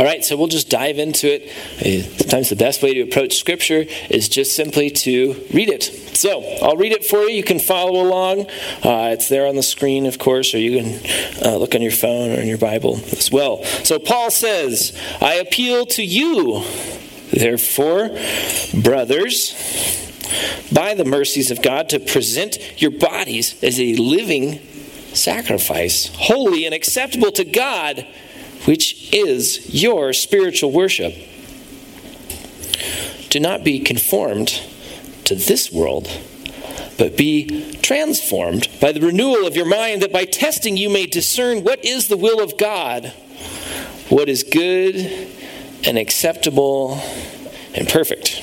All right, so we'll just dive into it. Sometimes the best way to approach Scripture is just simply to read it. So I'll read it for you. You can follow along. Uh, it's there on the screen, of course, or you can uh, look on your phone or in your Bible as well. So Paul says, I appeal to you, therefore, brothers, by the mercies of God, to present your bodies as a living sacrifice, holy and acceptable to God which is your spiritual worship. Do not be conformed to this world, but be transformed by the renewal of your mind, that by testing you may discern what is the will of God, what is good and acceptable and perfect.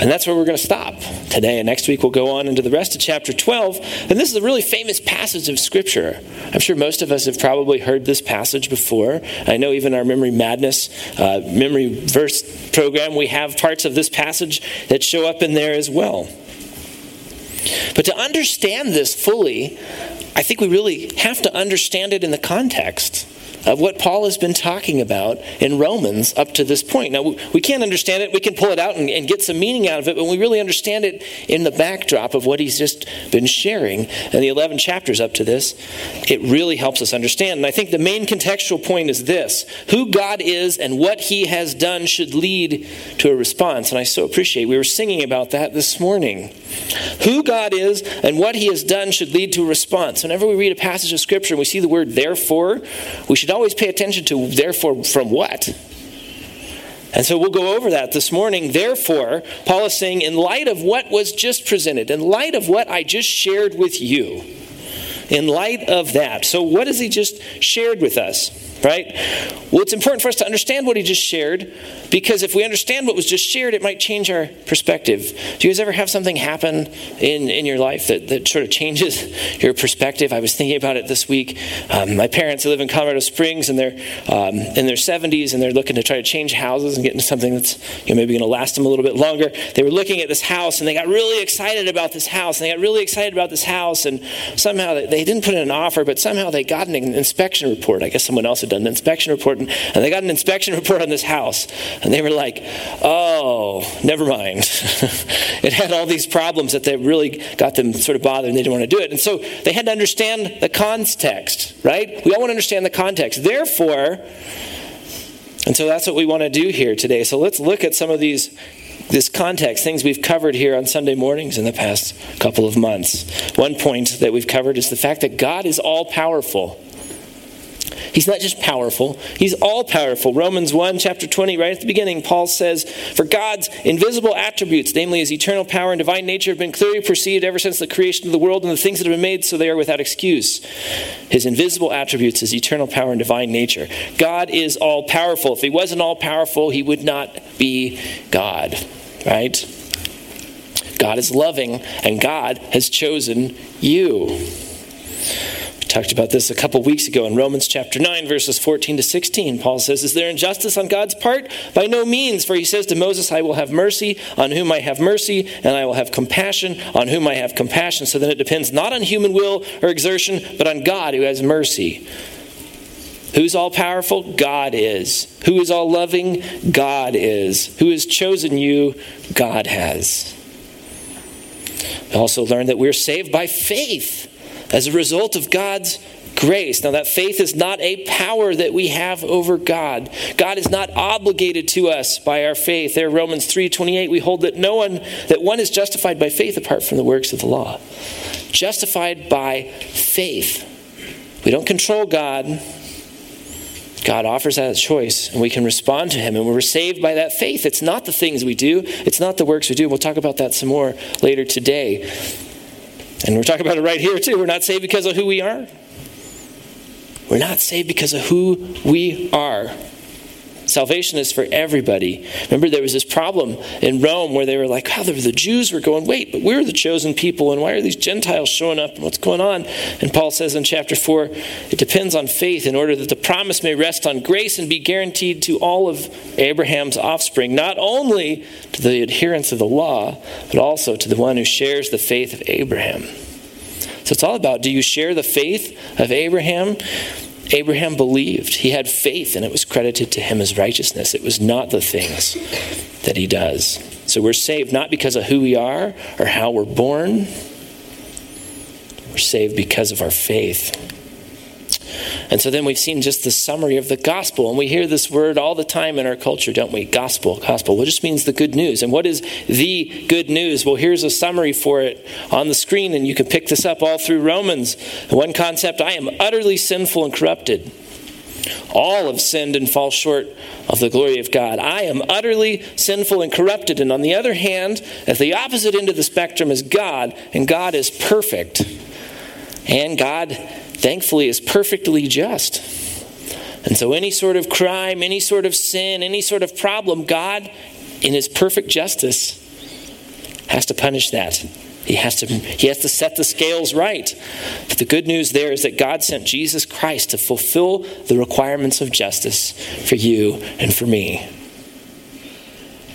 And that's where we're going to stop today. And next week we'll go on into the rest of chapter 12. And this is a really famous passage of Scripture. I'm sure most of us have probably heard this passage before. I know even our Memory Madness uh, memory verse program, we have parts of this passage that show up in there as well. But to understand this fully, I think we really have to understand it in the context of what Paul has been talking about in Romans up to this point. Now, we can't understand it. We can pull it out and, and, get some meaning out of it, but we really understand it in the backdrop of what he's just been sharing in the 11 chapters up to this. It really helps us understand. And I think the main contextual point is this who God is and what he has done should lead to a response. And I so appreciate we were singing about that this morning. Who God is and what he has done should lead to a response. Whenever we read a passage of Scripture and we see the word therefore, we should always pay attention to therefore from what. And so we'll go over that this morning. Therefore, Paul is saying, in light of what was just presented, in light of what I just shared with you, in light of that. So, what has he just shared with us? Right? Well, it's important for us to understand what he just shared because if we understand what was just shared, it might change our perspective. Do you guys ever have something happen in, in your life that, that sort of changes your perspective? I was thinking about it this week. Um, my parents live in Colorado Springs and they're um, in their 70s and they're looking to try to change houses and get into something that's you know, maybe going to last them a little bit longer. They were looking at this house and they got really excited about this house and they got really excited about this house and somehow they, they didn't put in an offer, but somehow they got an inspection report. I guess someone else had done an inspection report, and, and they got an inspection report on this house. And they were like, oh, never mind. it had all these problems that they really got them sort of bothered and they didn't want to do it. And so they had to understand the context, right? We all want to understand the context. Therefore, and so that's what we want to do here today. So let's look at some of these this context, things we've covered here on Sunday mornings in the past couple of months. One point that we've covered is the fact that God is all powerful. He's not just powerful, he's all powerful. Romans 1, chapter 20, right at the beginning, Paul says, For God's invisible attributes, namely his eternal power and divine nature, have been clearly perceived ever since the creation of the world and the things that have been made, so they are without excuse. His invisible attributes, his eternal power and divine nature. God is all powerful. If he wasn't all powerful, he would not be God, right? God is loving, and God has chosen you talked about this a couple weeks ago in Romans chapter 9, verses 14 to 16. Paul says, Is there injustice on God's part? By no means, for he says to Moses, I will have mercy on whom I have mercy, and I will have compassion on whom I have compassion. So then it depends not on human will or exertion, but on God who has mercy. Who's all powerful? God is. Who is all loving? God is. Who has chosen you? God has. We also learned that we're saved by faith as a result of God's grace. Now that faith is not a power that we have over God. God is not obligated to us by our faith. There Romans 3:28 we hold that no one that one is justified by faith apart from the works of the law. Justified by faith. We don't control God. God offers that choice, and we can respond to Him, and we're saved by that faith. It's not the things we do, it's not the works we do. We'll talk about that some more later today. And we're talking about it right here, too. We're not saved because of who we are, we're not saved because of who we are. Salvation is for everybody. Remember, there was this problem in Rome where they were like, wow, the Jews were going, wait, but we're the chosen people, and why are these Gentiles showing up, and what's going on? And Paul says in chapter 4, it depends on faith in order that the promise may rest on grace and be guaranteed to all of Abraham's offspring, not only to the adherents of the law, but also to the one who shares the faith of Abraham. So it's all about do you share the faith of Abraham? Abraham believed. He had faith, and it was credited to him as righteousness. It was not the things that he does. So we're saved not because of who we are or how we're born, we're saved because of our faith. And so then we've seen just the summary of the gospel. And we hear this word all the time in our culture, don't we? Gospel, gospel. Well, it just means the good news. And what is the good news? Well, here's a summary for it on the screen, and you can pick this up all through Romans. One concept I am utterly sinful and corrupted. All have sinned and fall short of the glory of God. I am utterly sinful and corrupted. And on the other hand, at the opposite end of the spectrum is God, and God is perfect. And God thankfully is perfectly just. And so, any sort of crime, any sort of sin, any sort of problem, God, in his perfect justice, has to punish that. He has to, he has to set the scales right. But the good news there is that God sent Jesus Christ to fulfill the requirements of justice for you and for me.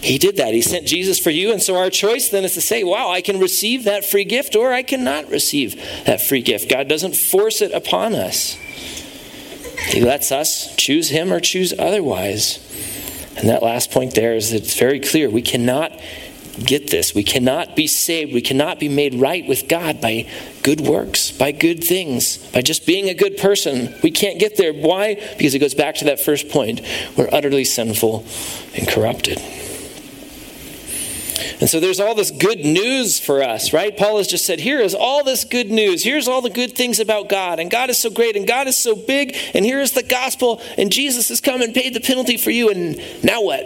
He did that. He sent Jesus for you. And so our choice then is to say, wow, I can receive that free gift or I cannot receive that free gift. God doesn't force it upon us, He lets us choose Him or choose otherwise. And that last point there is that it's very clear. We cannot get this. We cannot be saved. We cannot be made right with God by good works, by good things, by just being a good person. We can't get there. Why? Because it goes back to that first point. We're utterly sinful and corrupted. And so there's all this good news for us, right? Paul has just said, here is all this good news. Here's all the good things about God. And God is so great and God is so big. And here is the gospel. And Jesus has come and paid the penalty for you. And now what?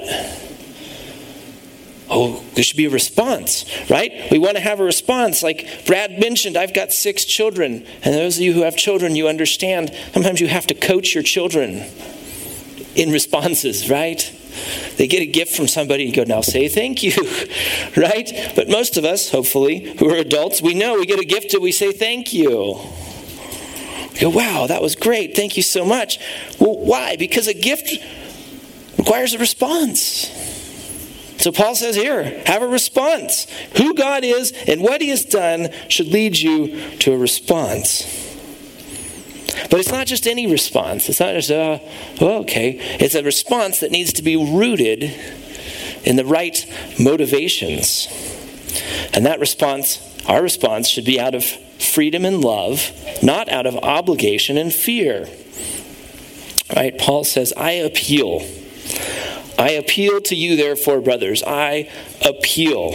Oh, there should be a response, right? We want to have a response. Like Brad mentioned, I've got six children. And those of you who have children, you understand sometimes you have to coach your children in responses, right? They get a gift from somebody and go, now say thank you, right? But most of us, hopefully, who are adults, we know we get a gift and we say thank you. We go, wow, that was great. Thank you so much. Well, why? Because a gift requires a response. So Paul says here, have a response. Who God is and what he has done should lead you to a response. But it's not just any response. It's not just, uh, well, okay. It's a response that needs to be rooted in the right motivations. And that response, our response, should be out of freedom and love, not out of obligation and fear. Right? Paul says, I appeal. I appeal to you, therefore, brothers. I appeal.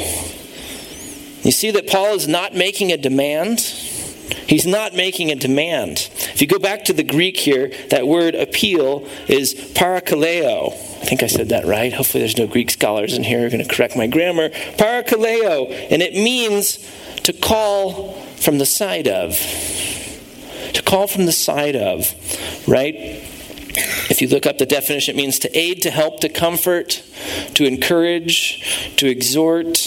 You see that Paul is not making a demand. He's not making a demand. If you go back to the Greek here, that word appeal is parakaleo. I think I said that right. Hopefully, there's no Greek scholars in here who are going to correct my grammar. Parakaleo, and it means to call from the side of. To call from the side of, right? If you look up the definition, it means to aid, to help, to comfort, to encourage, to exhort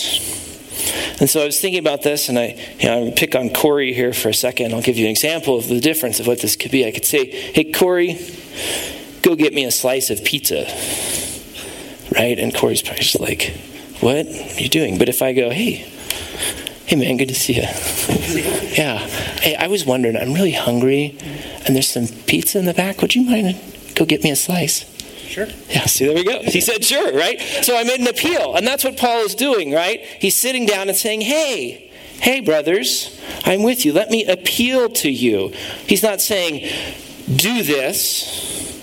and so I was thinking about this, and I, you know, pick on Corey here for a second. I'll give you an example of the difference of what this could be. I could say, "Hey, Corey, go get me a slice of pizza," right? And Corey's probably just like, "What are you doing?" But if I go, "Hey," Hey man, good to see you. yeah. Hey, I was wondering, I'm really hungry and there's some pizza in the back. Would you mind go get me a slice? Sure. Yeah, see, there we go. He said, sure, right? So I made an appeal. And that's what Paul is doing, right? He's sitting down and saying, hey, hey, brothers, I'm with you. Let me appeal to you. He's not saying, do this,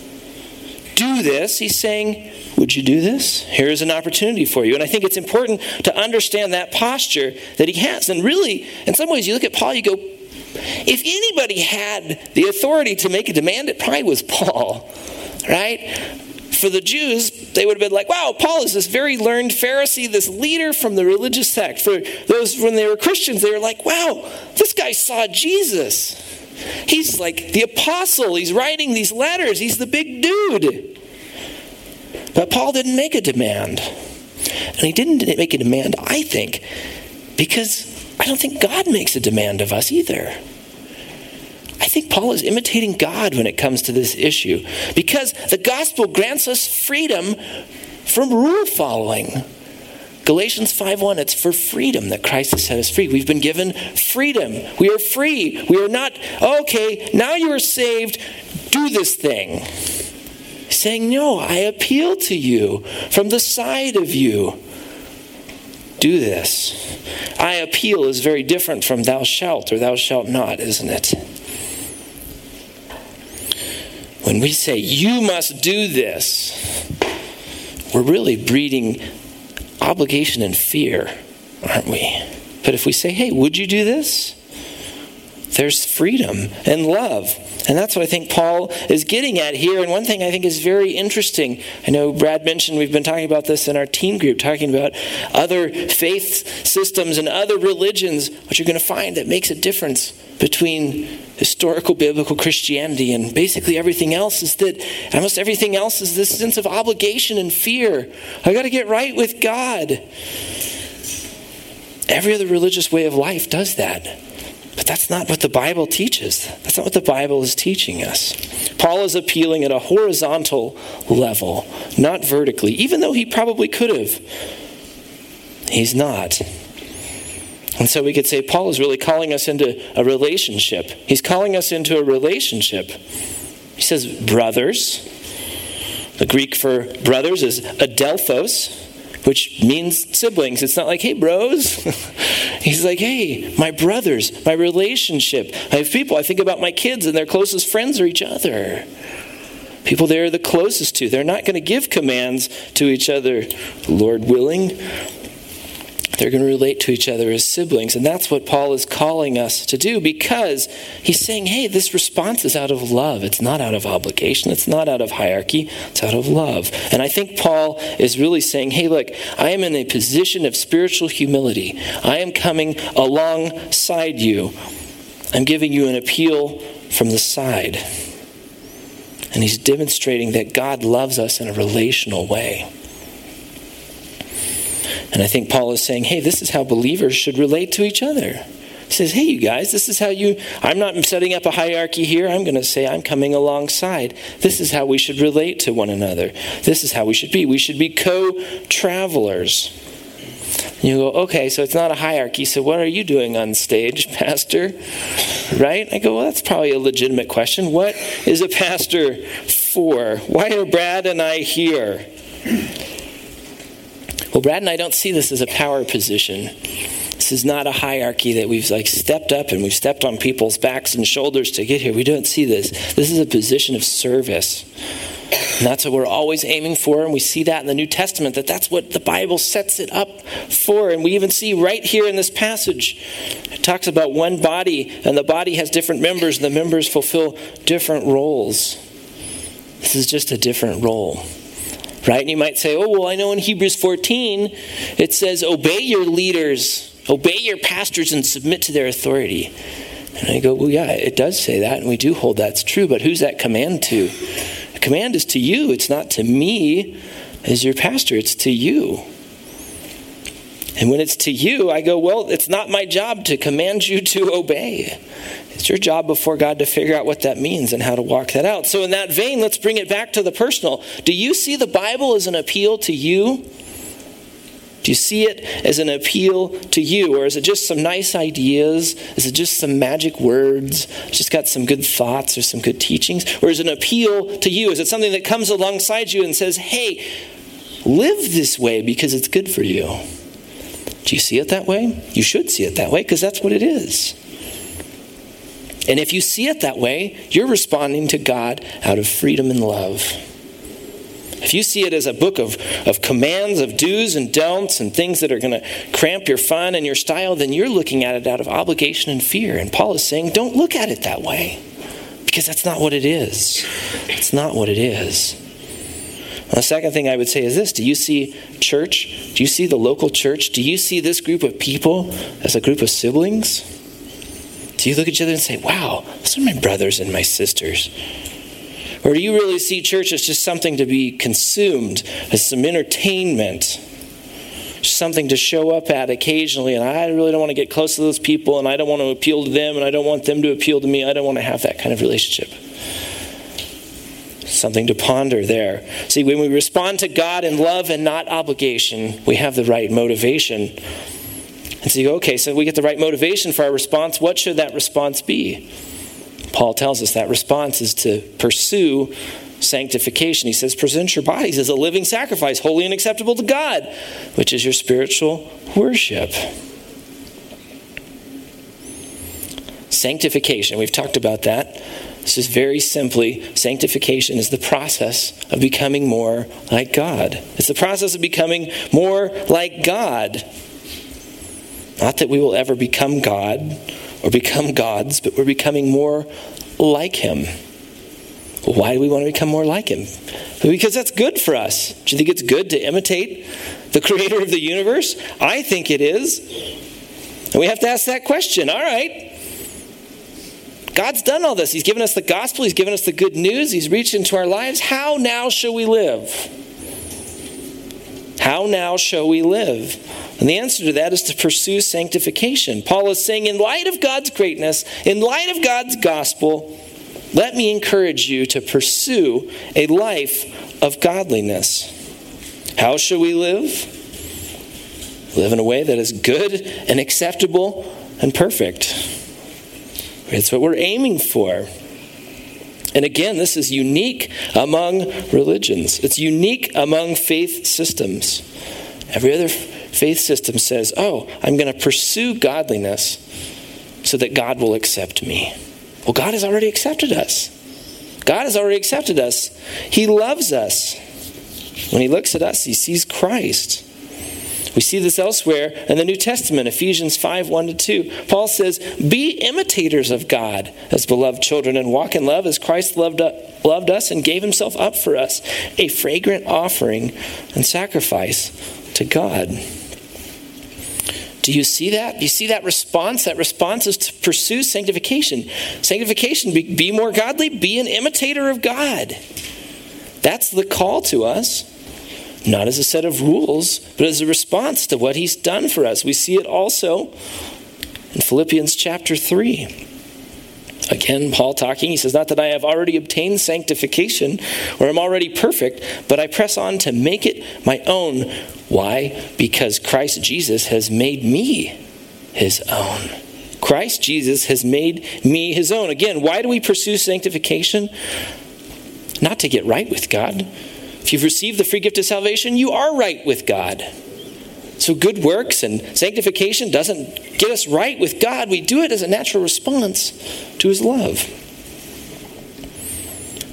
do this. He's saying, would you do this? Here's an opportunity for you. And I think it's important to understand that posture that he has. And really, in some ways, you look at Paul, you go, If anybody had the authority to make a demand, it probably was Paul, right? For the Jews, they would have been like, wow, Paul is this very learned Pharisee, this leader from the religious sect. For those, when they were Christians, they were like, wow, this guy saw Jesus. He's like the apostle. He's writing these letters. He's the big dude. But Paul didn't make a demand. And he didn't make a demand, I think, because I don't think God makes a demand of us either. I think Paul is imitating God when it comes to this issue because the gospel grants us freedom from rule following. Galatians 5:1 it's for freedom that Christ has set us free. We've been given freedom. We are free. We are not okay, now you are saved, do this thing. saying, "No, I appeal to you from the side of you. Do this." I appeal is very different from thou shalt or thou shalt not, isn't it? When we say, you must do this, we're really breeding obligation and fear, aren't we? But if we say, hey, would you do this? There's freedom and love. And that's what I think Paul is getting at here. And one thing I think is very interesting I know Brad mentioned we've been talking about this in our team group, talking about other faith systems and other religions. What you're going to find that makes a difference between historical biblical Christianity and basically everything else is that almost everything else is this sense of obligation and fear. I got to get right with God. Every other religious way of life does that. But that's not what the Bible teaches. That's not what the Bible is teaching us. Paul is appealing at a horizontal level, not vertically, even though he probably could have. He's not. And so we could say Paul is really calling us into a relationship. He's calling us into a relationship. He says, brothers. The Greek for brothers is adelphos, which means siblings. It's not like, hey, bros. He's like, hey, my brothers, my relationship. I have people, I think about my kids, and their closest friends are each other. People they're the closest to. They're not going to give commands to each other, Lord willing. They're going to relate to each other as siblings. And that's what Paul is calling us to do because he's saying, hey, this response is out of love. It's not out of obligation. It's not out of hierarchy. It's out of love. And I think Paul is really saying, hey, look, I am in a position of spiritual humility. I am coming alongside you. I'm giving you an appeal from the side. And he's demonstrating that God loves us in a relational way. And I think Paul is saying, hey, this is how believers should relate to each other. He says, hey, you guys, this is how you, I'm not setting up a hierarchy here. I'm going to say I'm coming alongside. This is how we should relate to one another. This is how we should be. We should be co travelers. You go, okay, so it's not a hierarchy. So what are you doing on stage, Pastor? Right? I go, well, that's probably a legitimate question. What is a pastor for? Why are Brad and I here? Well, Brad and I don't see this as a power position. This is not a hierarchy that we've like stepped up and we've stepped on people's backs and shoulders to get here. We don't see this. This is a position of service. And that's what we're always aiming for. And we see that in the New Testament, that that's what the Bible sets it up for. And we even see right here in this passage, it talks about one body, and the body has different members, and the members fulfill different roles. This is just a different role right? And you might say, oh, well, I know in Hebrews 14 it says, obey your leaders, obey your pastors, and submit to their authority. And I go, well, yeah, it does say that, and we do hold that's true, but who's that command to? The command is to you, it's not to me as your pastor, it's to you. And when it's to you, I go, well, it's not my job to command you to obey. It's your job before God to figure out what that means and how to walk that out. So, in that vein, let's bring it back to the personal. Do you see the Bible as an appeal to you? Do you see it as an appeal to you? Or is it just some nice ideas? Is it just some magic words? It's just got some good thoughts or some good teachings? Or is it an appeal to you? Is it something that comes alongside you and says, hey, live this way because it's good for you? Do you see it that way? You should see it that way because that's what it is. And if you see it that way, you're responding to God out of freedom and love. if you see it as a book of, of commands, of do's and don'ts, and things that are going to cramp your fun and your style, then you're looking at it out of obligation and fear. And Paul is saying, don't look at it that way because that's not what it is. It's not what it is. the second thing I would say is this Do you see church? Do you see the local church? Do you see this group of people as a group of siblings? Do you look at each other and say, wow, those are my brothers and my sisters? Or do you really see church as just something to be consumed, as some entertainment? something to show up at occasionally, and I really don't want to get close to those people, and I don't want to appeal to them, and I don't want them to appeal to me. I don't want to have that kind of relationship. Something to ponder there. See, when we respond to God in love and not obligation, we have the right motivation. And so you go, okay, so we get the right motivation for our response. What should that response be? Paul tells us that response is to pursue sanctification. He says, present your bodies as a living sacrifice, holy and acceptable to God, which is your spiritual worship. Sanctification, we've talked about that. This is very simply sanctification is the process of becoming more like God. It's the process of becoming more like God. Not that we will ever become God or become gods, but we're becoming more like Him. Why do we want to become more like him? Because that's good for us. Do you think it's good to imitate the creator of the universe? I think it is. And we have to ask that question. All right. God's done all this. He's given us the gospel, He's given us the good news, He's reached into our lives. How now shall we live? How now shall we live? And the answer to that is to pursue sanctification. Paul is saying, in light of God's greatness, in light of God's gospel, let me encourage you to pursue a life of godliness. How shall we live? Live in a way that is good and acceptable and perfect. It's what we're aiming for. And again, this is unique among religions, it's unique among faith systems. Every other faith system says, oh, I'm going to pursue godliness so that God will accept me. Well, God has already accepted us. God has already accepted us. He loves us. When he looks at us, he sees Christ. We see this elsewhere in the New Testament, Ephesians 5 1 to 2. Paul says, Be imitators of God as beloved children and walk in love as Christ loved, uh, loved us and gave himself up for us, a fragrant offering and sacrifice to God. Do you see that? Do you see that response? That response is to pursue sanctification. Sanctification, be, be more godly, be an imitator of God. That's the call to us, not as a set of rules, but as a response to what He's done for us. We see it also in Philippians chapter 3. Again, Paul talking, he says, Not that I have already obtained sanctification or I'm already perfect, but I press on to make it my own why? Because Christ Jesus has made me his own. Christ Jesus has made me his own. Again, why do we pursue sanctification? Not to get right with God. If you've received the free gift of salvation, you are right with God. So, good works and sanctification doesn't get us right with God. We do it as a natural response to His love.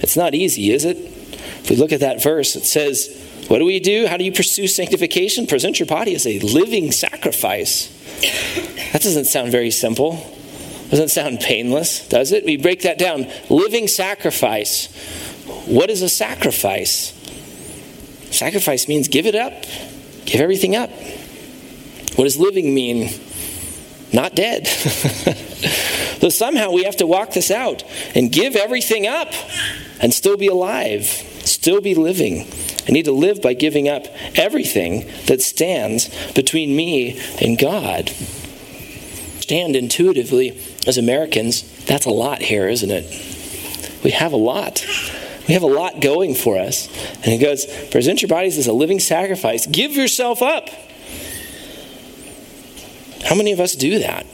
It's not easy, is it? If we look at that verse, it says, what do we do? How do you pursue sanctification? Present your body as a living sacrifice. That doesn't sound very simple. Doesn't sound painless, does it? We break that down. Living sacrifice. What is a sacrifice? Sacrifice means give it up, give everything up. What does living mean? Not dead. so somehow we have to walk this out and give everything up and still be alive, still be living. I need to live by giving up everything that stands between me and God. Stand intuitively as Americans, that's a lot here, isn't it? We have a lot. We have a lot going for us. And he goes, present your bodies as a living sacrifice. Give yourself up. How many of us do that?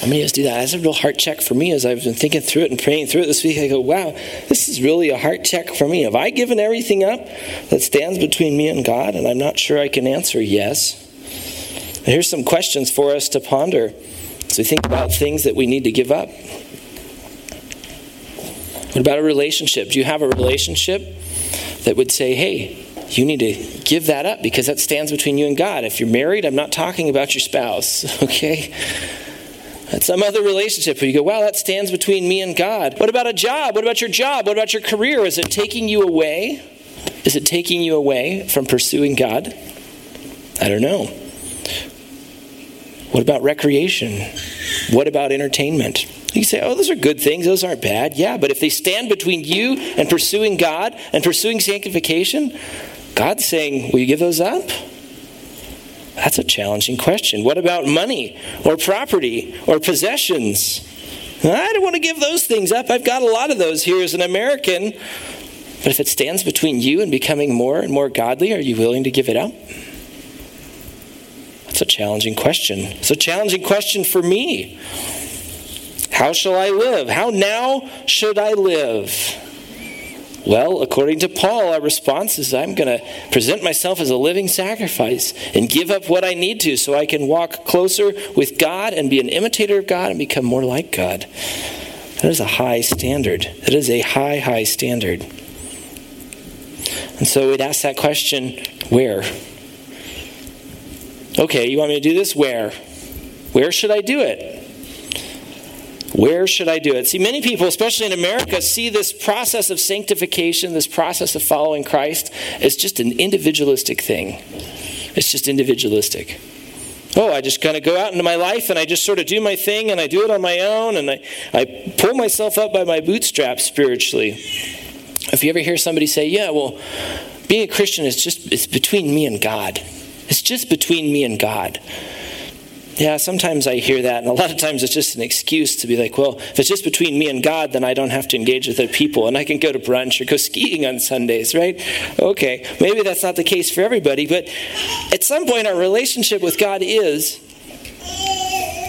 How many of us do that? That's a real heart check for me as I've been thinking through it and praying through it this week. I go, wow, this is really a heart check for me. Have I given everything up that stands between me and God? And I'm not sure I can answer yes. Here's some questions for us to ponder as we think about things that we need to give up. What about a relationship? Do you have a relationship that would say, hey, you need to give that up because that stands between you and God. If you're married, I'm not talking about your spouse, okay? Some other relationship where you go, wow, that stands between me and God. What about a job? What about your job? What about your career? Is it taking you away? Is it taking you away from pursuing God? I don't know. What about recreation? What about entertainment? You say, oh, those are good things. Those aren't bad. Yeah, but if they stand between you and pursuing God and pursuing sanctification, God's saying, will you give those up? That's a challenging question. What about money or property or possessions? I don't want to give those things up. I've got a lot of those here as an American. But if it stands between you and becoming more and more godly, are you willing to give it up? That's a challenging question. It's a challenging question for me. How shall I live? How now should I live? Well, according to Paul, our response is I'm going to present myself as a living sacrifice and give up what I need to so I can walk closer with God and be an imitator of God and become more like God. That is a high standard. That is a high, high standard. And so we'd ask that question where? Okay, you want me to do this? Where? Where should I do it? Where should I do it? See, many people, especially in America, see this process of sanctification, this process of following Christ, as just an individualistic thing. It's just individualistic. Oh, I just kind of go out into my life and I just sort of do my thing and I do it on my own and I, I pull myself up by my bootstraps spiritually. If you ever hear somebody say, yeah, well, being a Christian is just, it's between me and God. It's just between me and God. Yeah, sometimes I hear that, and a lot of times it's just an excuse to be like, well, if it's just between me and God, then I don't have to engage with other people, and I can go to brunch or go skiing on Sundays, right? Okay, maybe that's not the case for everybody, but at some point, our relationship with God is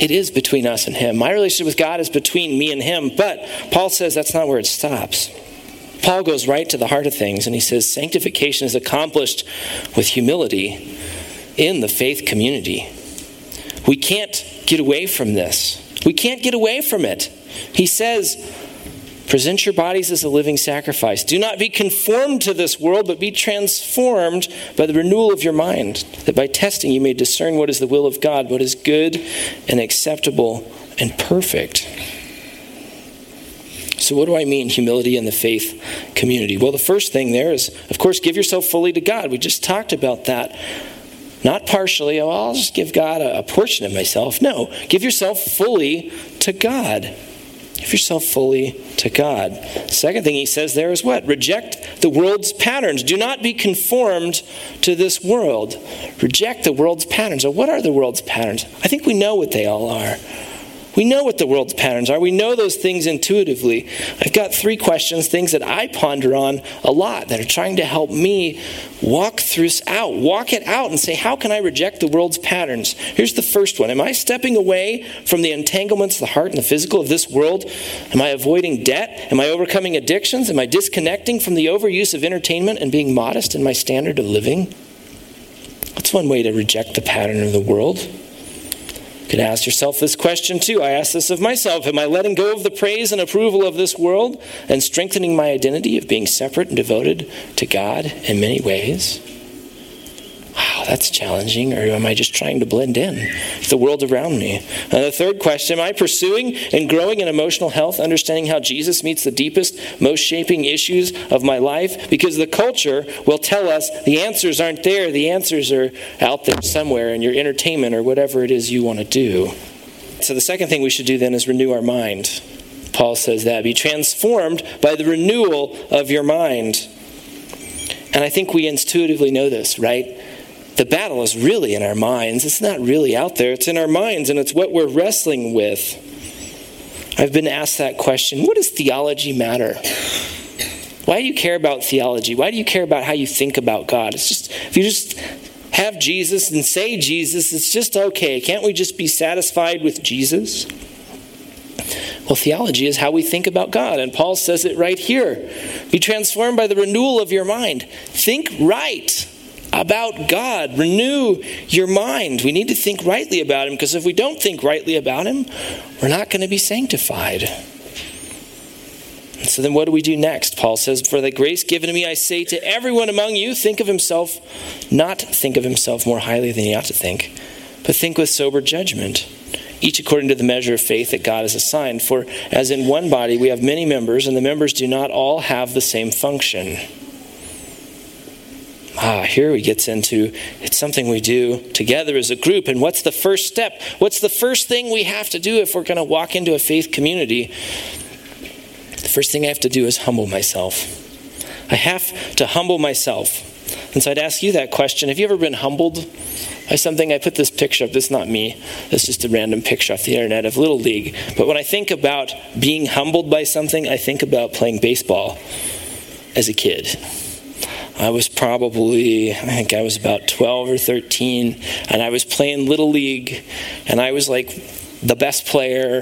it is between us and Him. My relationship with God is between me and Him, but Paul says that's not where it stops. Paul goes right to the heart of things, and he says sanctification is accomplished with humility in the faith community. We can't get away from this. We can't get away from it. He says, Present your bodies as a living sacrifice. Do not be conformed to this world, but be transformed by the renewal of your mind, that by testing you may discern what is the will of God, what is good and acceptable and perfect. So, what do I mean, humility in the faith community? Well, the first thing there is, of course, give yourself fully to God. We just talked about that. Not partially, oh, I'll just give God a, a portion of myself. No, give yourself fully to God. Give yourself fully to God. Second thing he says there is what? Reject the world's patterns. Do not be conformed to this world. Reject the world's patterns. So, what are the world's patterns? I think we know what they all are. We know what the world's patterns are. We know those things intuitively. I've got three questions, things that I ponder on a lot that are trying to help me walk through out, walk it out and say, how can I reject the world's patterns? Here's the first one. Am I stepping away from the entanglements, the heart and the physical of this world? Am I avoiding debt? Am I overcoming addictions? Am I disconnecting from the overuse of entertainment and being modest in my standard of living? That's one way to reject the pattern of the world. You can ask yourself this question too. I ask this of myself Am I letting go of the praise and approval of this world and strengthening my identity of being separate and devoted to God in many ways? That's challenging. Or am I just trying to blend in the world around me? And the third question Am I pursuing and growing in emotional health, understanding how Jesus meets the deepest, most shaping issues of my life? Because the culture will tell us the answers aren't there, the answers are out there somewhere in your entertainment or whatever it is you want to do. So the second thing we should do then is renew our mind. Paul says that. Be transformed by the renewal of your mind. And I think we intuitively know this, right? The battle is really in our minds. It's not really out there, it's in our minds, and it's what we're wrestling with. I've been asked that question what does theology matter? Why do you care about theology? Why do you care about how you think about God? It's just, if you just have Jesus and say Jesus, it's just okay. Can't we just be satisfied with Jesus? Well, theology is how we think about God, and Paul says it right here. Be transformed by the renewal of your mind. Think right about God. Renew your mind. We need to think rightly about Him because if we don't think rightly about Him, we're not going to be sanctified. So then what do we do next? Paul says, For the grace given to me, I say to everyone among you, think of himself, not think of himself more highly than he ought to think, but think with sober judgment, each according to the measure of faith that God has assigned. For as in one body we have many members, and the members do not all have the same function. Ah, here he gets into it's something we do together as a group. And what's the first step? What's the first thing we have to do if we're going to walk into a faith community? The first thing I have to do is humble myself. I have to humble myself. And so I'd ask you that question Have you ever been humbled by something? I put this picture up. This is not me. This is just a random picture off the internet of Little League. But when I think about being humbled by something, I think about playing baseball as a kid. I was probably, I think I was about 12 or 13, and I was playing Little League, and I was like the best player.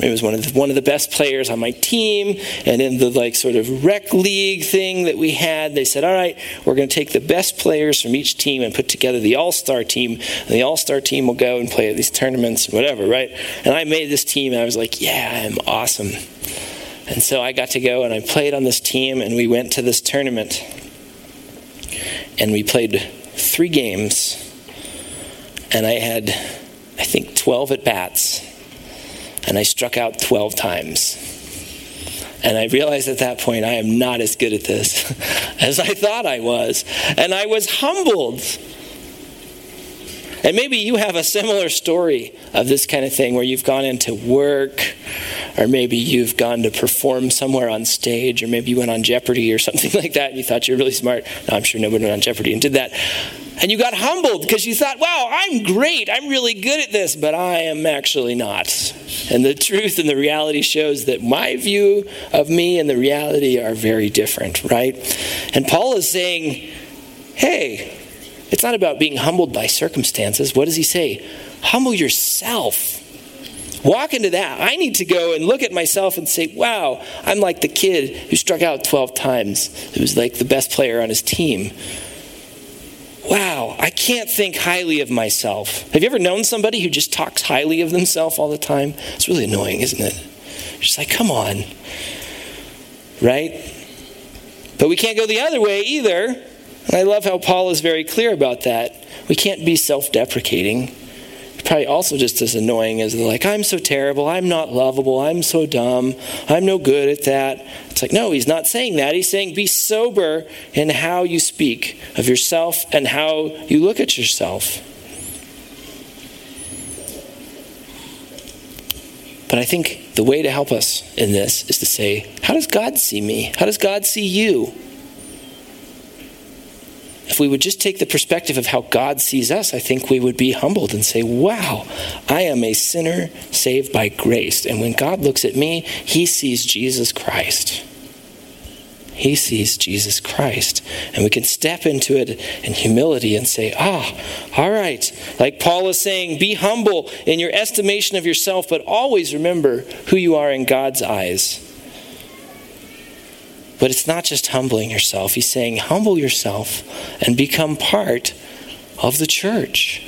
It was one of the, one of the best players on my team, and in the like sort of rec league thing that we had, they said, "All right, we're going to take the best players from each team and put together the all-star team, and the all-star team will go and play at these tournaments and whatever, right?" And I made this team, and I was like, "Yeah, I'm awesome." And so I got to go and I played on this team, and we went to this tournament and we played three games, and I had, I think, 12 at bats, and I struck out 12 times. And I realized at that point I am not as good at this as I thought I was. And I was humbled. And maybe you have a similar story of this kind of thing where you've gone into work or maybe you've gone to perform somewhere on stage, or maybe you went on Jeopardy or something like that, and you thought you were really smart. No, I'm sure nobody went on Jeopardy and did that. And you got humbled because you thought, wow, I'm great. I'm really good at this, but I am actually not. And the truth and the reality shows that my view of me and the reality are very different, right? And Paul is saying, hey, it's not about being humbled by circumstances. What does he say? Humble yourself walk into that. I need to go and look at myself and say, wow, I'm like the kid who struck out 12 times, who was like the best player on his team. Wow, I can't think highly of myself. Have you ever known somebody who just talks highly of themselves all the time? It's really annoying, isn't it? Just like, come on. Right? But we can't go the other way either. And I love how Paul is very clear about that. We can't be self deprecating probably also just as annoying as they're like, I'm so terrible, I'm not lovable, I'm so dumb, I'm no good at that. It's like, no, he's not saying that. He's saying be sober in how you speak of yourself and how you look at yourself. But I think the way to help us in this is to say, how does God see me? How does God see you? If we would just take the perspective of how God sees us, I think we would be humbled and say, Wow, I am a sinner saved by grace. And when God looks at me, he sees Jesus Christ. He sees Jesus Christ. And we can step into it in humility and say, Ah, all right. Like Paul is saying, be humble in your estimation of yourself, but always remember who you are in God's eyes. But it's not just humbling yourself. He's saying, humble yourself and become part of the church.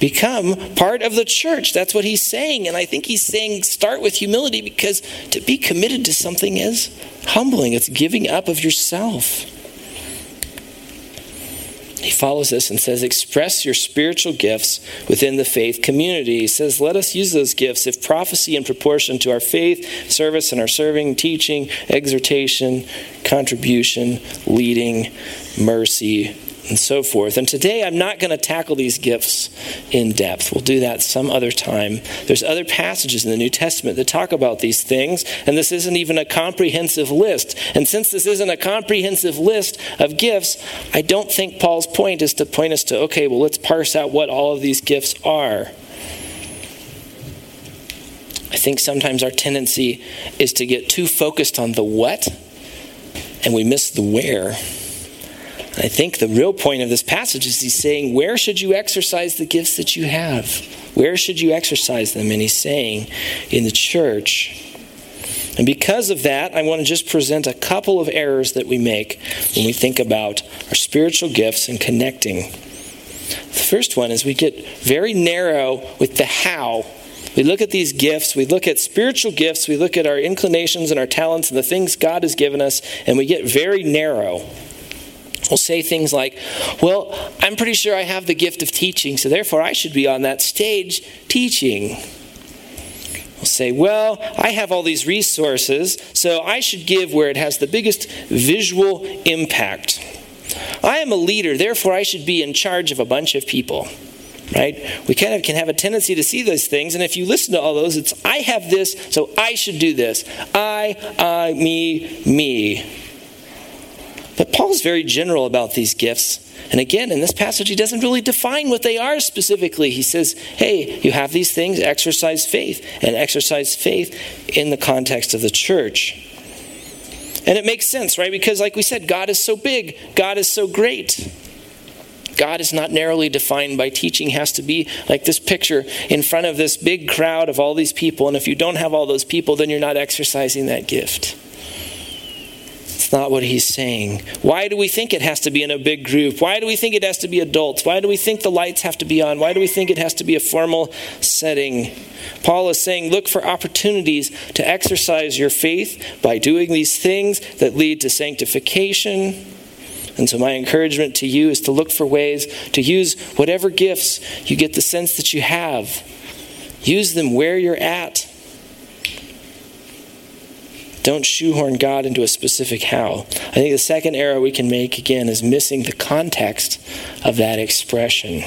Become part of the church. That's what he's saying. And I think he's saying start with humility because to be committed to something is humbling, it's giving up of yourself. He follows this and says, Express your spiritual gifts within the faith community. He says, Let us use those gifts if prophecy in proportion to our faith, service, and our serving, teaching, exhortation, contribution, leading, mercy, and so forth. And today I'm not going to tackle these gifts in depth. We'll do that some other time. There's other passages in the New Testament that talk about these things, and this isn't even a comprehensive list. And since this isn't a comprehensive list of gifts, I don't think Paul's point is to point us to, okay, well, let's parse out what all of these gifts are. I think sometimes our tendency is to get too focused on the what and we miss the where. I think the real point of this passage is he's saying, Where should you exercise the gifts that you have? Where should you exercise them? And he's saying, In the church. And because of that, I want to just present a couple of errors that we make when we think about our spiritual gifts and connecting. The first one is we get very narrow with the how we look at these gifts, we look at spiritual gifts, we look at our inclinations and our talents and the things God has given us, and we get very narrow. We'll say things like, Well, I'm pretty sure I have the gift of teaching, so therefore I should be on that stage teaching. We'll say, Well, I have all these resources, so I should give where it has the biggest visual impact. I am a leader, therefore I should be in charge of a bunch of people. Right? We kind of can have a tendency to see those things, and if you listen to all those, it's I have this, so I should do this. I, I, me, me. But Paul's very general about these gifts. And again, in this passage, he doesn't really define what they are specifically. He says, hey, you have these things, exercise faith, and exercise faith in the context of the church. And it makes sense, right? Because, like we said, God is so big, God is so great. God is not narrowly defined by teaching, has to be like this picture in front of this big crowd of all these people. And if you don't have all those people, then you're not exercising that gift. It's not what he's saying. Why do we think it has to be in a big group? Why do we think it has to be adults? Why do we think the lights have to be on? Why do we think it has to be a formal setting? Paul is saying look for opportunities to exercise your faith by doing these things that lead to sanctification. And so, my encouragement to you is to look for ways to use whatever gifts you get the sense that you have. Use them where you're at don't shoehorn God into a specific how. I think the second error we can make, again, is missing the context of that expression.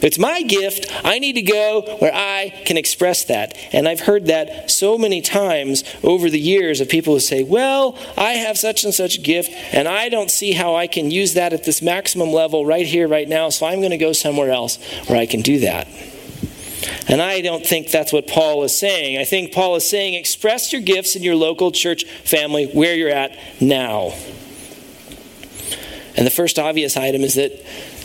It's my gift. I need to go where I can express that. And I've heard that so many times over the years of people who say, Well, I have such and such gift, and I don't see how I can use that at this maximum level right here, right now, so I'm going to go somewhere else where I can do that. And I don't think that's what Paul is saying. I think Paul is saying express your gifts in your local church family where you're at now. And the first obvious item is that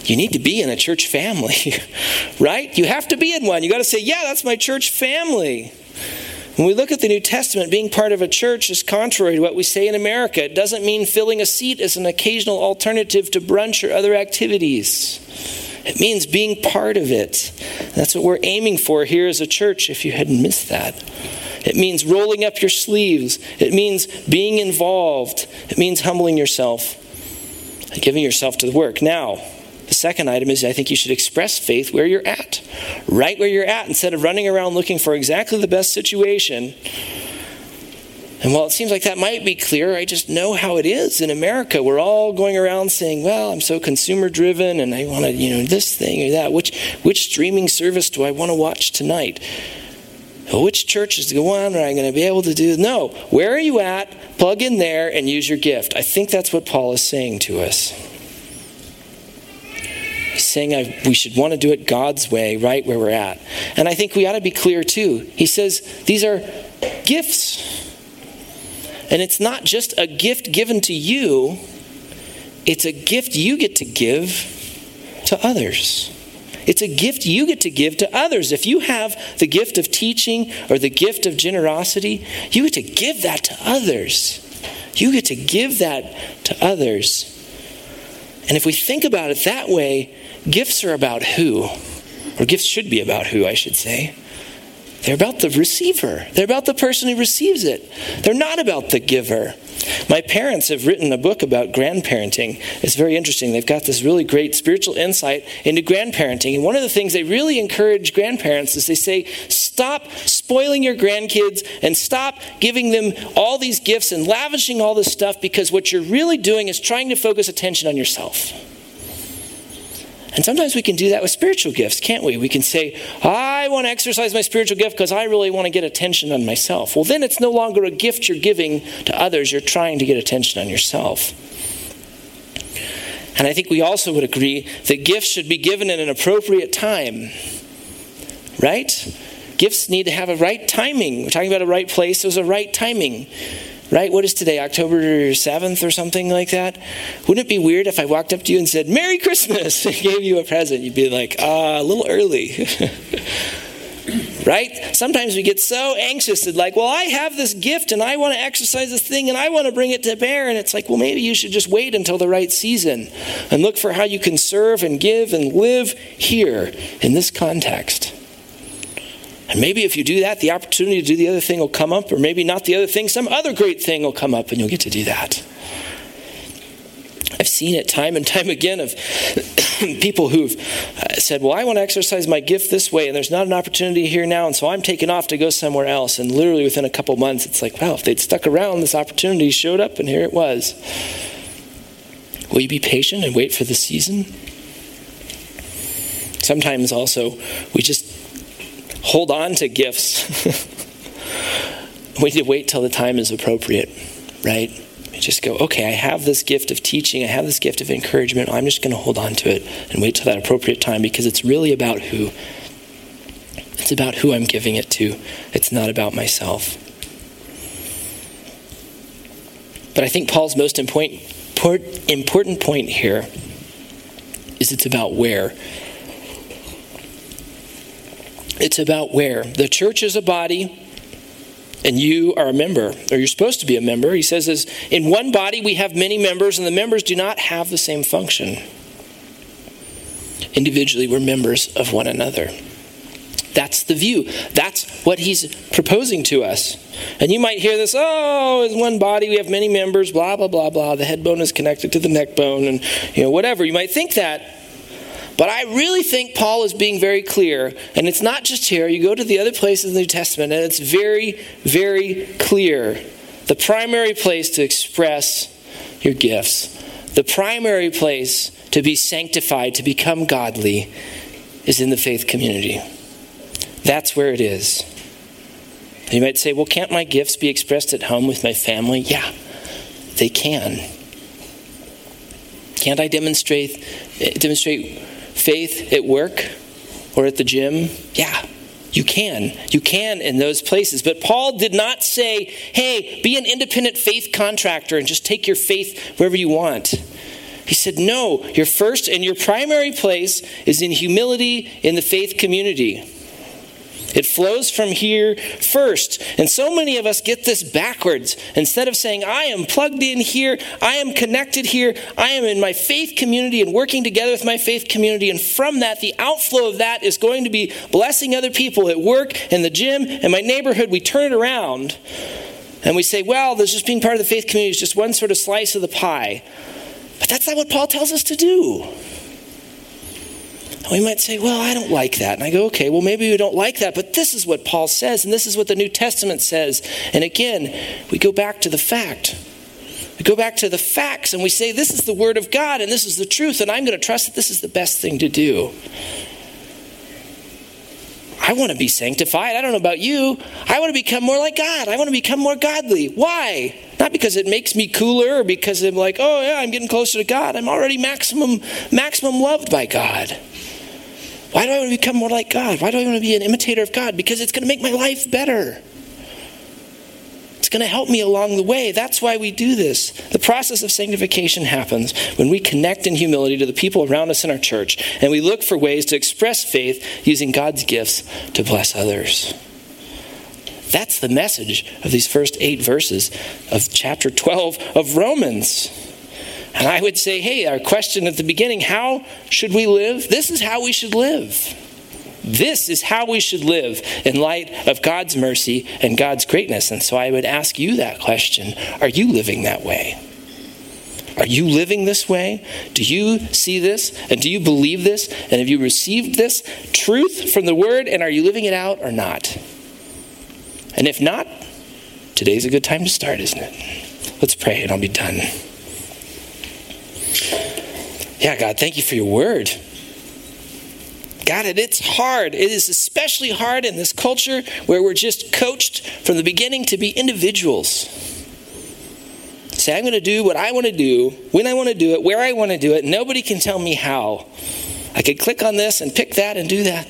you need to be in a church family, right? You have to be in one. You got to say, yeah, that's my church family. When we look at the New Testament, being part of a church is contrary to what we say in America. It doesn't mean filling a seat as an occasional alternative to brunch or other activities. It means being part of it. That's what we're aiming for here as a church, if you hadn't missed that. It means rolling up your sleeves. It means being involved. It means humbling yourself giving yourself to the work. Now, the second item is I think you should express faith where you're at. Right where you're at, instead of running around looking for exactly the best situation and while it seems like that might be clear, I just know how it is in America. We're all going around saying, "Well, I'm so consumer driven, and I want to, you know, this thing or that. Which which streaming service do I want to watch tonight? Which church is the one where I'm going to be able to do? No. Where are you at? Plug in there and use your gift. I think that's what Paul is saying to us. He's saying I, we should want to do it God's way, right where we're at. And I think we ought to be clear too. He says these are gifts. And it's not just a gift given to you, it's a gift you get to give to others. It's a gift you get to give to others. If you have the gift of teaching or the gift of generosity, you get to give that to others. You get to give that to others. And if we think about it that way, gifts are about who? Or gifts should be about who, I should say. They're about the receiver. They're about the person who receives it. They're not about the giver. My parents have written a book about grandparenting. It's very interesting. They've got this really great spiritual insight into grandparenting. And one of the things they really encourage grandparents is they say, stop spoiling your grandkids and stop giving them all these gifts and lavishing all this stuff because what you're really doing is trying to focus attention on yourself. And sometimes we can do that with spiritual gifts, can't we? We can say, ah, I want to exercise my spiritual gift because I really want to get attention on myself. Well, then it's no longer a gift you're giving to others, you're trying to get attention on yourself. And I think we also would agree that gifts should be given in an appropriate time, right? Gifts need to have a right timing. We're talking about a right place, there's a right timing right? What is today, October 7th or something like that? Wouldn't it be weird if I walked up to you and said, Merry Christmas, and gave you a present? You'd be like, ah, a little early. right? Sometimes we get so anxious and like, well, I have this gift and I want to exercise this thing and I want to bring it to bear. And it's like, well, maybe you should just wait until the right season and look for how you can serve and give and live here in this context. And maybe if you do that, the opportunity to do the other thing will come up, or maybe not the other thing, some other great thing will come up and you'll get to do that. I've seen it time and time again of people who've uh, said, Well, I want to exercise my gift this way, and there's not an opportunity here now, and so I'm taking off to go somewhere else. And literally within a couple months, it's like, Wow, if they'd stuck around, this opportunity showed up, and here it was. Will you be patient and wait for the season? Sometimes also, we just hold on to gifts. we need to wait till the time is appropriate, right? just go, okay, I have this gift of teaching, I have this gift of encouragement. I'm just going to hold on to it and wait till that appropriate time because it's really about who. It's about who I'm giving it to, it's not about myself. But I think Paul's most important point here is it's about where. It's about where. The church is a body, and you are a member, or you're supposed to be a member. He says, is in one body we have many members, and the members do not have the same function. Individually, we're members of one another. That's the view. That's what he's proposing to us. And you might hear this, oh, in one body we have many members, blah, blah, blah, blah. The head bone is connected to the neck bone, and you know, whatever. You might think that. But I really think Paul is being very clear, and it's not just here. You go to the other places in the New Testament, and it's very, very clear. The primary place to express your gifts, the primary place to be sanctified, to become godly, is in the faith community. That's where it is. You might say, well, can't my gifts be expressed at home with my family? Yeah, they can. Can't I demonstrate, demonstrate faith at work or at the gym? Yeah, you can. You can in those places. But Paul did not say, hey, be an independent faith contractor and just take your faith wherever you want. He said, no, your first and your primary place is in humility in the faith community. It flows from here first. And so many of us get this backwards. Instead of saying, I am plugged in here, I am connected here, I am in my faith community and working together with my faith community. And from that, the outflow of that is going to be blessing other people at work, in the gym, in my neighborhood. We turn it around and we say, well, there's just being part of the faith community is just one sort of slice of the pie. But that's not what Paul tells us to do. And we might say, well, I don't like that. And I go, okay, well, maybe we don't like that, but this is what Paul says, and this is what the New Testament says. And again, we go back to the fact. We go back to the facts and we say, this is the Word of God and this is the truth, and I'm going to trust that this is the best thing to do. I want to be sanctified. I don't know about you. I want to become more like God. I want to become more godly. Why? Not because it makes me cooler or because I'm like, oh yeah, I'm getting closer to God. I'm already maximum maximum loved by God. Why do I want to become more like God? Why do I want to be an imitator of God? Because it's going to make my life better. It's going to help me along the way. That's why we do this. The process of sanctification happens when we connect in humility to the people around us in our church and we look for ways to express faith using God's gifts to bless others. That's the message of these first eight verses of chapter 12 of Romans. And I would say, hey, our question at the beginning how should we live? This is how we should live. This is how we should live in light of God's mercy and God's greatness. And so I would ask you that question Are you living that way? Are you living this way? Do you see this? And do you believe this? And have you received this truth from the Word? And are you living it out or not? And if not, today's a good time to start, isn't it? Let's pray and I'll be done. Yeah, God, thank you for your word. God, it, it's hard. It is especially hard in this culture where we're just coached from the beginning to be individuals. Say, I'm going to do what I want to do, when I want to do it, where I want to do it. Nobody can tell me how. I could click on this and pick that and do that.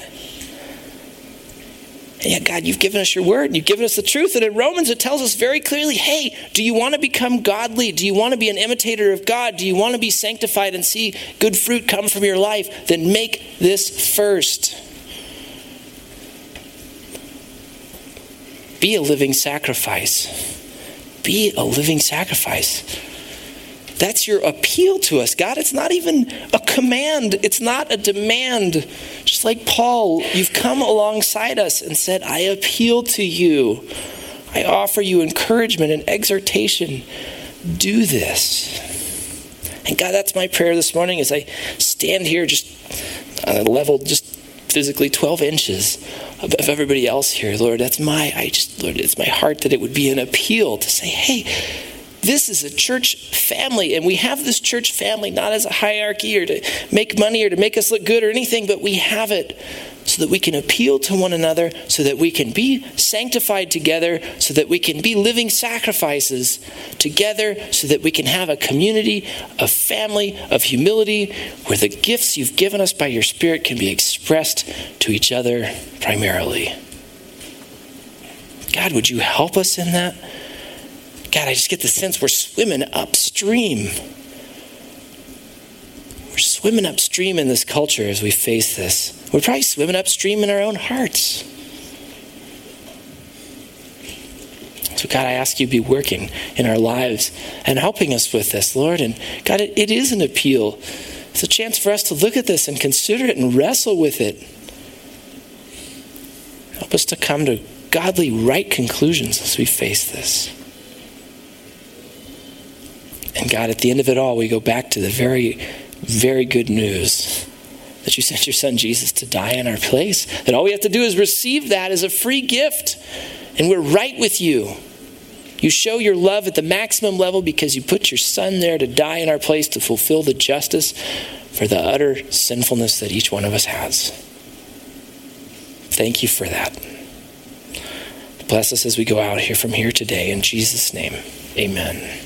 Yet, God, you've given us your word and you've given us the truth. And in Romans, it tells us very clearly hey, do you want to become godly? Do you want to be an imitator of God? Do you want to be sanctified and see good fruit come from your life? Then make this first. Be a living sacrifice. Be a living sacrifice. That's your appeal to us. God, it's not even a command, it's not a demand. Just like Paul, you've come alongside us and said, I appeal to you. I offer you encouragement and exhortation. Do this. And God, that's my prayer this morning as I stand here just on a level just physically 12 inches above everybody else here. Lord, that's my, I just, Lord, it's my heart that it would be an appeal to say, hey, this is a church family, and we have this church family not as a hierarchy or to make money or to make us look good or anything, but we have it so that we can appeal to one another, so that we can be sanctified together, so that we can be living sacrifices together, so that we can have a community, a family of humility where the gifts you've given us by your Spirit can be expressed to each other primarily. God, would you help us in that? God, I just get the sense we're swimming upstream. We're swimming upstream in this culture as we face this. We're probably swimming upstream in our own hearts. So, God, I ask you to be working in our lives and helping us with this, Lord. And God, it, it is an appeal. It's a chance for us to look at this and consider it and wrestle with it. Help us to come to godly, right conclusions as we face this. And God, at the end of it all, we go back to the very, very good news that you sent your son Jesus to die in our place. That all we have to do is receive that as a free gift, and we're right with you. You show your love at the maximum level because you put your son there to die in our place to fulfill the justice for the utter sinfulness that each one of us has. Thank you for that. Bless us as we go out here from here today. In Jesus' name, amen.